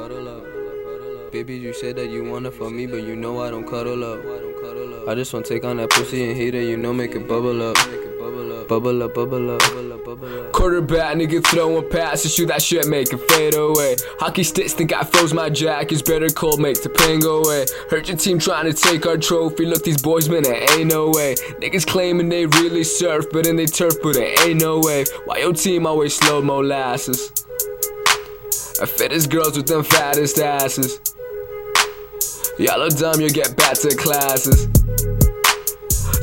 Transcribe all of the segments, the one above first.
huddle up. Baby, you said that you wanna fuck me, but you know I don't cuddle up. I just wanna take on that pussy and heat it, you know, make it bubble up. Bubble up, bubble up, bubble up. Quarterback, nigga throwing passes, shoot that shit, make it fade away. Hockey sticks think I froze my jack, it's better cold, make the pain go away. Hurt your team trying to take our trophy, look, these boys, man, it ain't no way. Niggas claiming they really surf, but in they turf, but it ain't no way. Why your team always slow molasses? I fittest girls with them fattest asses. Y'all are dumb, you get back to classes.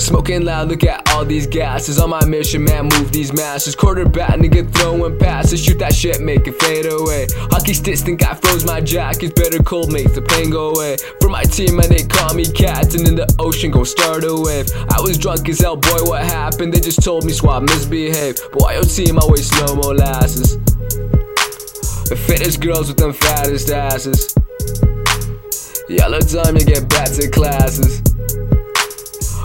Smoking loud, look at all these gases. On my mission, man, move these masses. Quarterback, nigga throwing passes. Shoot that shit, make it fade away. Hockey sticks think I froze my jack. It's better cold, make the pain go away. For my team, man, they call me captain in the ocean, go start a wave. I was drunk as hell, boy, what happened? They just told me swap, misbehave. But why your team always slow molasses? The fittest girls with them fattest asses. Yellow time to get back to classes.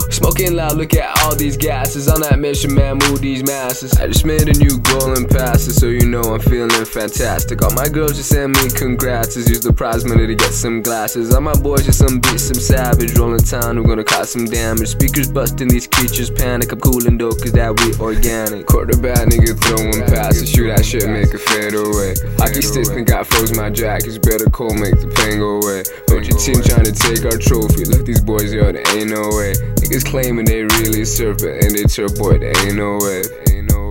Smoking loud, look at all these gases. On that mission, man, move these masses. I just made a new goal and passed it, so you know I'm feeling fantastic. All my girls just send me congrats. Use the prize money to get some glasses. All my boys just some beat, some savage. Rolling town, we're gonna cause some damage. Speakers busting, these creatures panic. I'm coolin' though, cause that we organic. Quarterback nigga throwing passes. Shoot that shit, make it fade away. Hockey sticks think I froze my jack. It's better cold, make the pain go away. Hold your team trying to take our trophy. Look, these boys, yo, there ain't no way. Niggas claiming they really surf it, and they turf boy, there ain't no way. Ain't no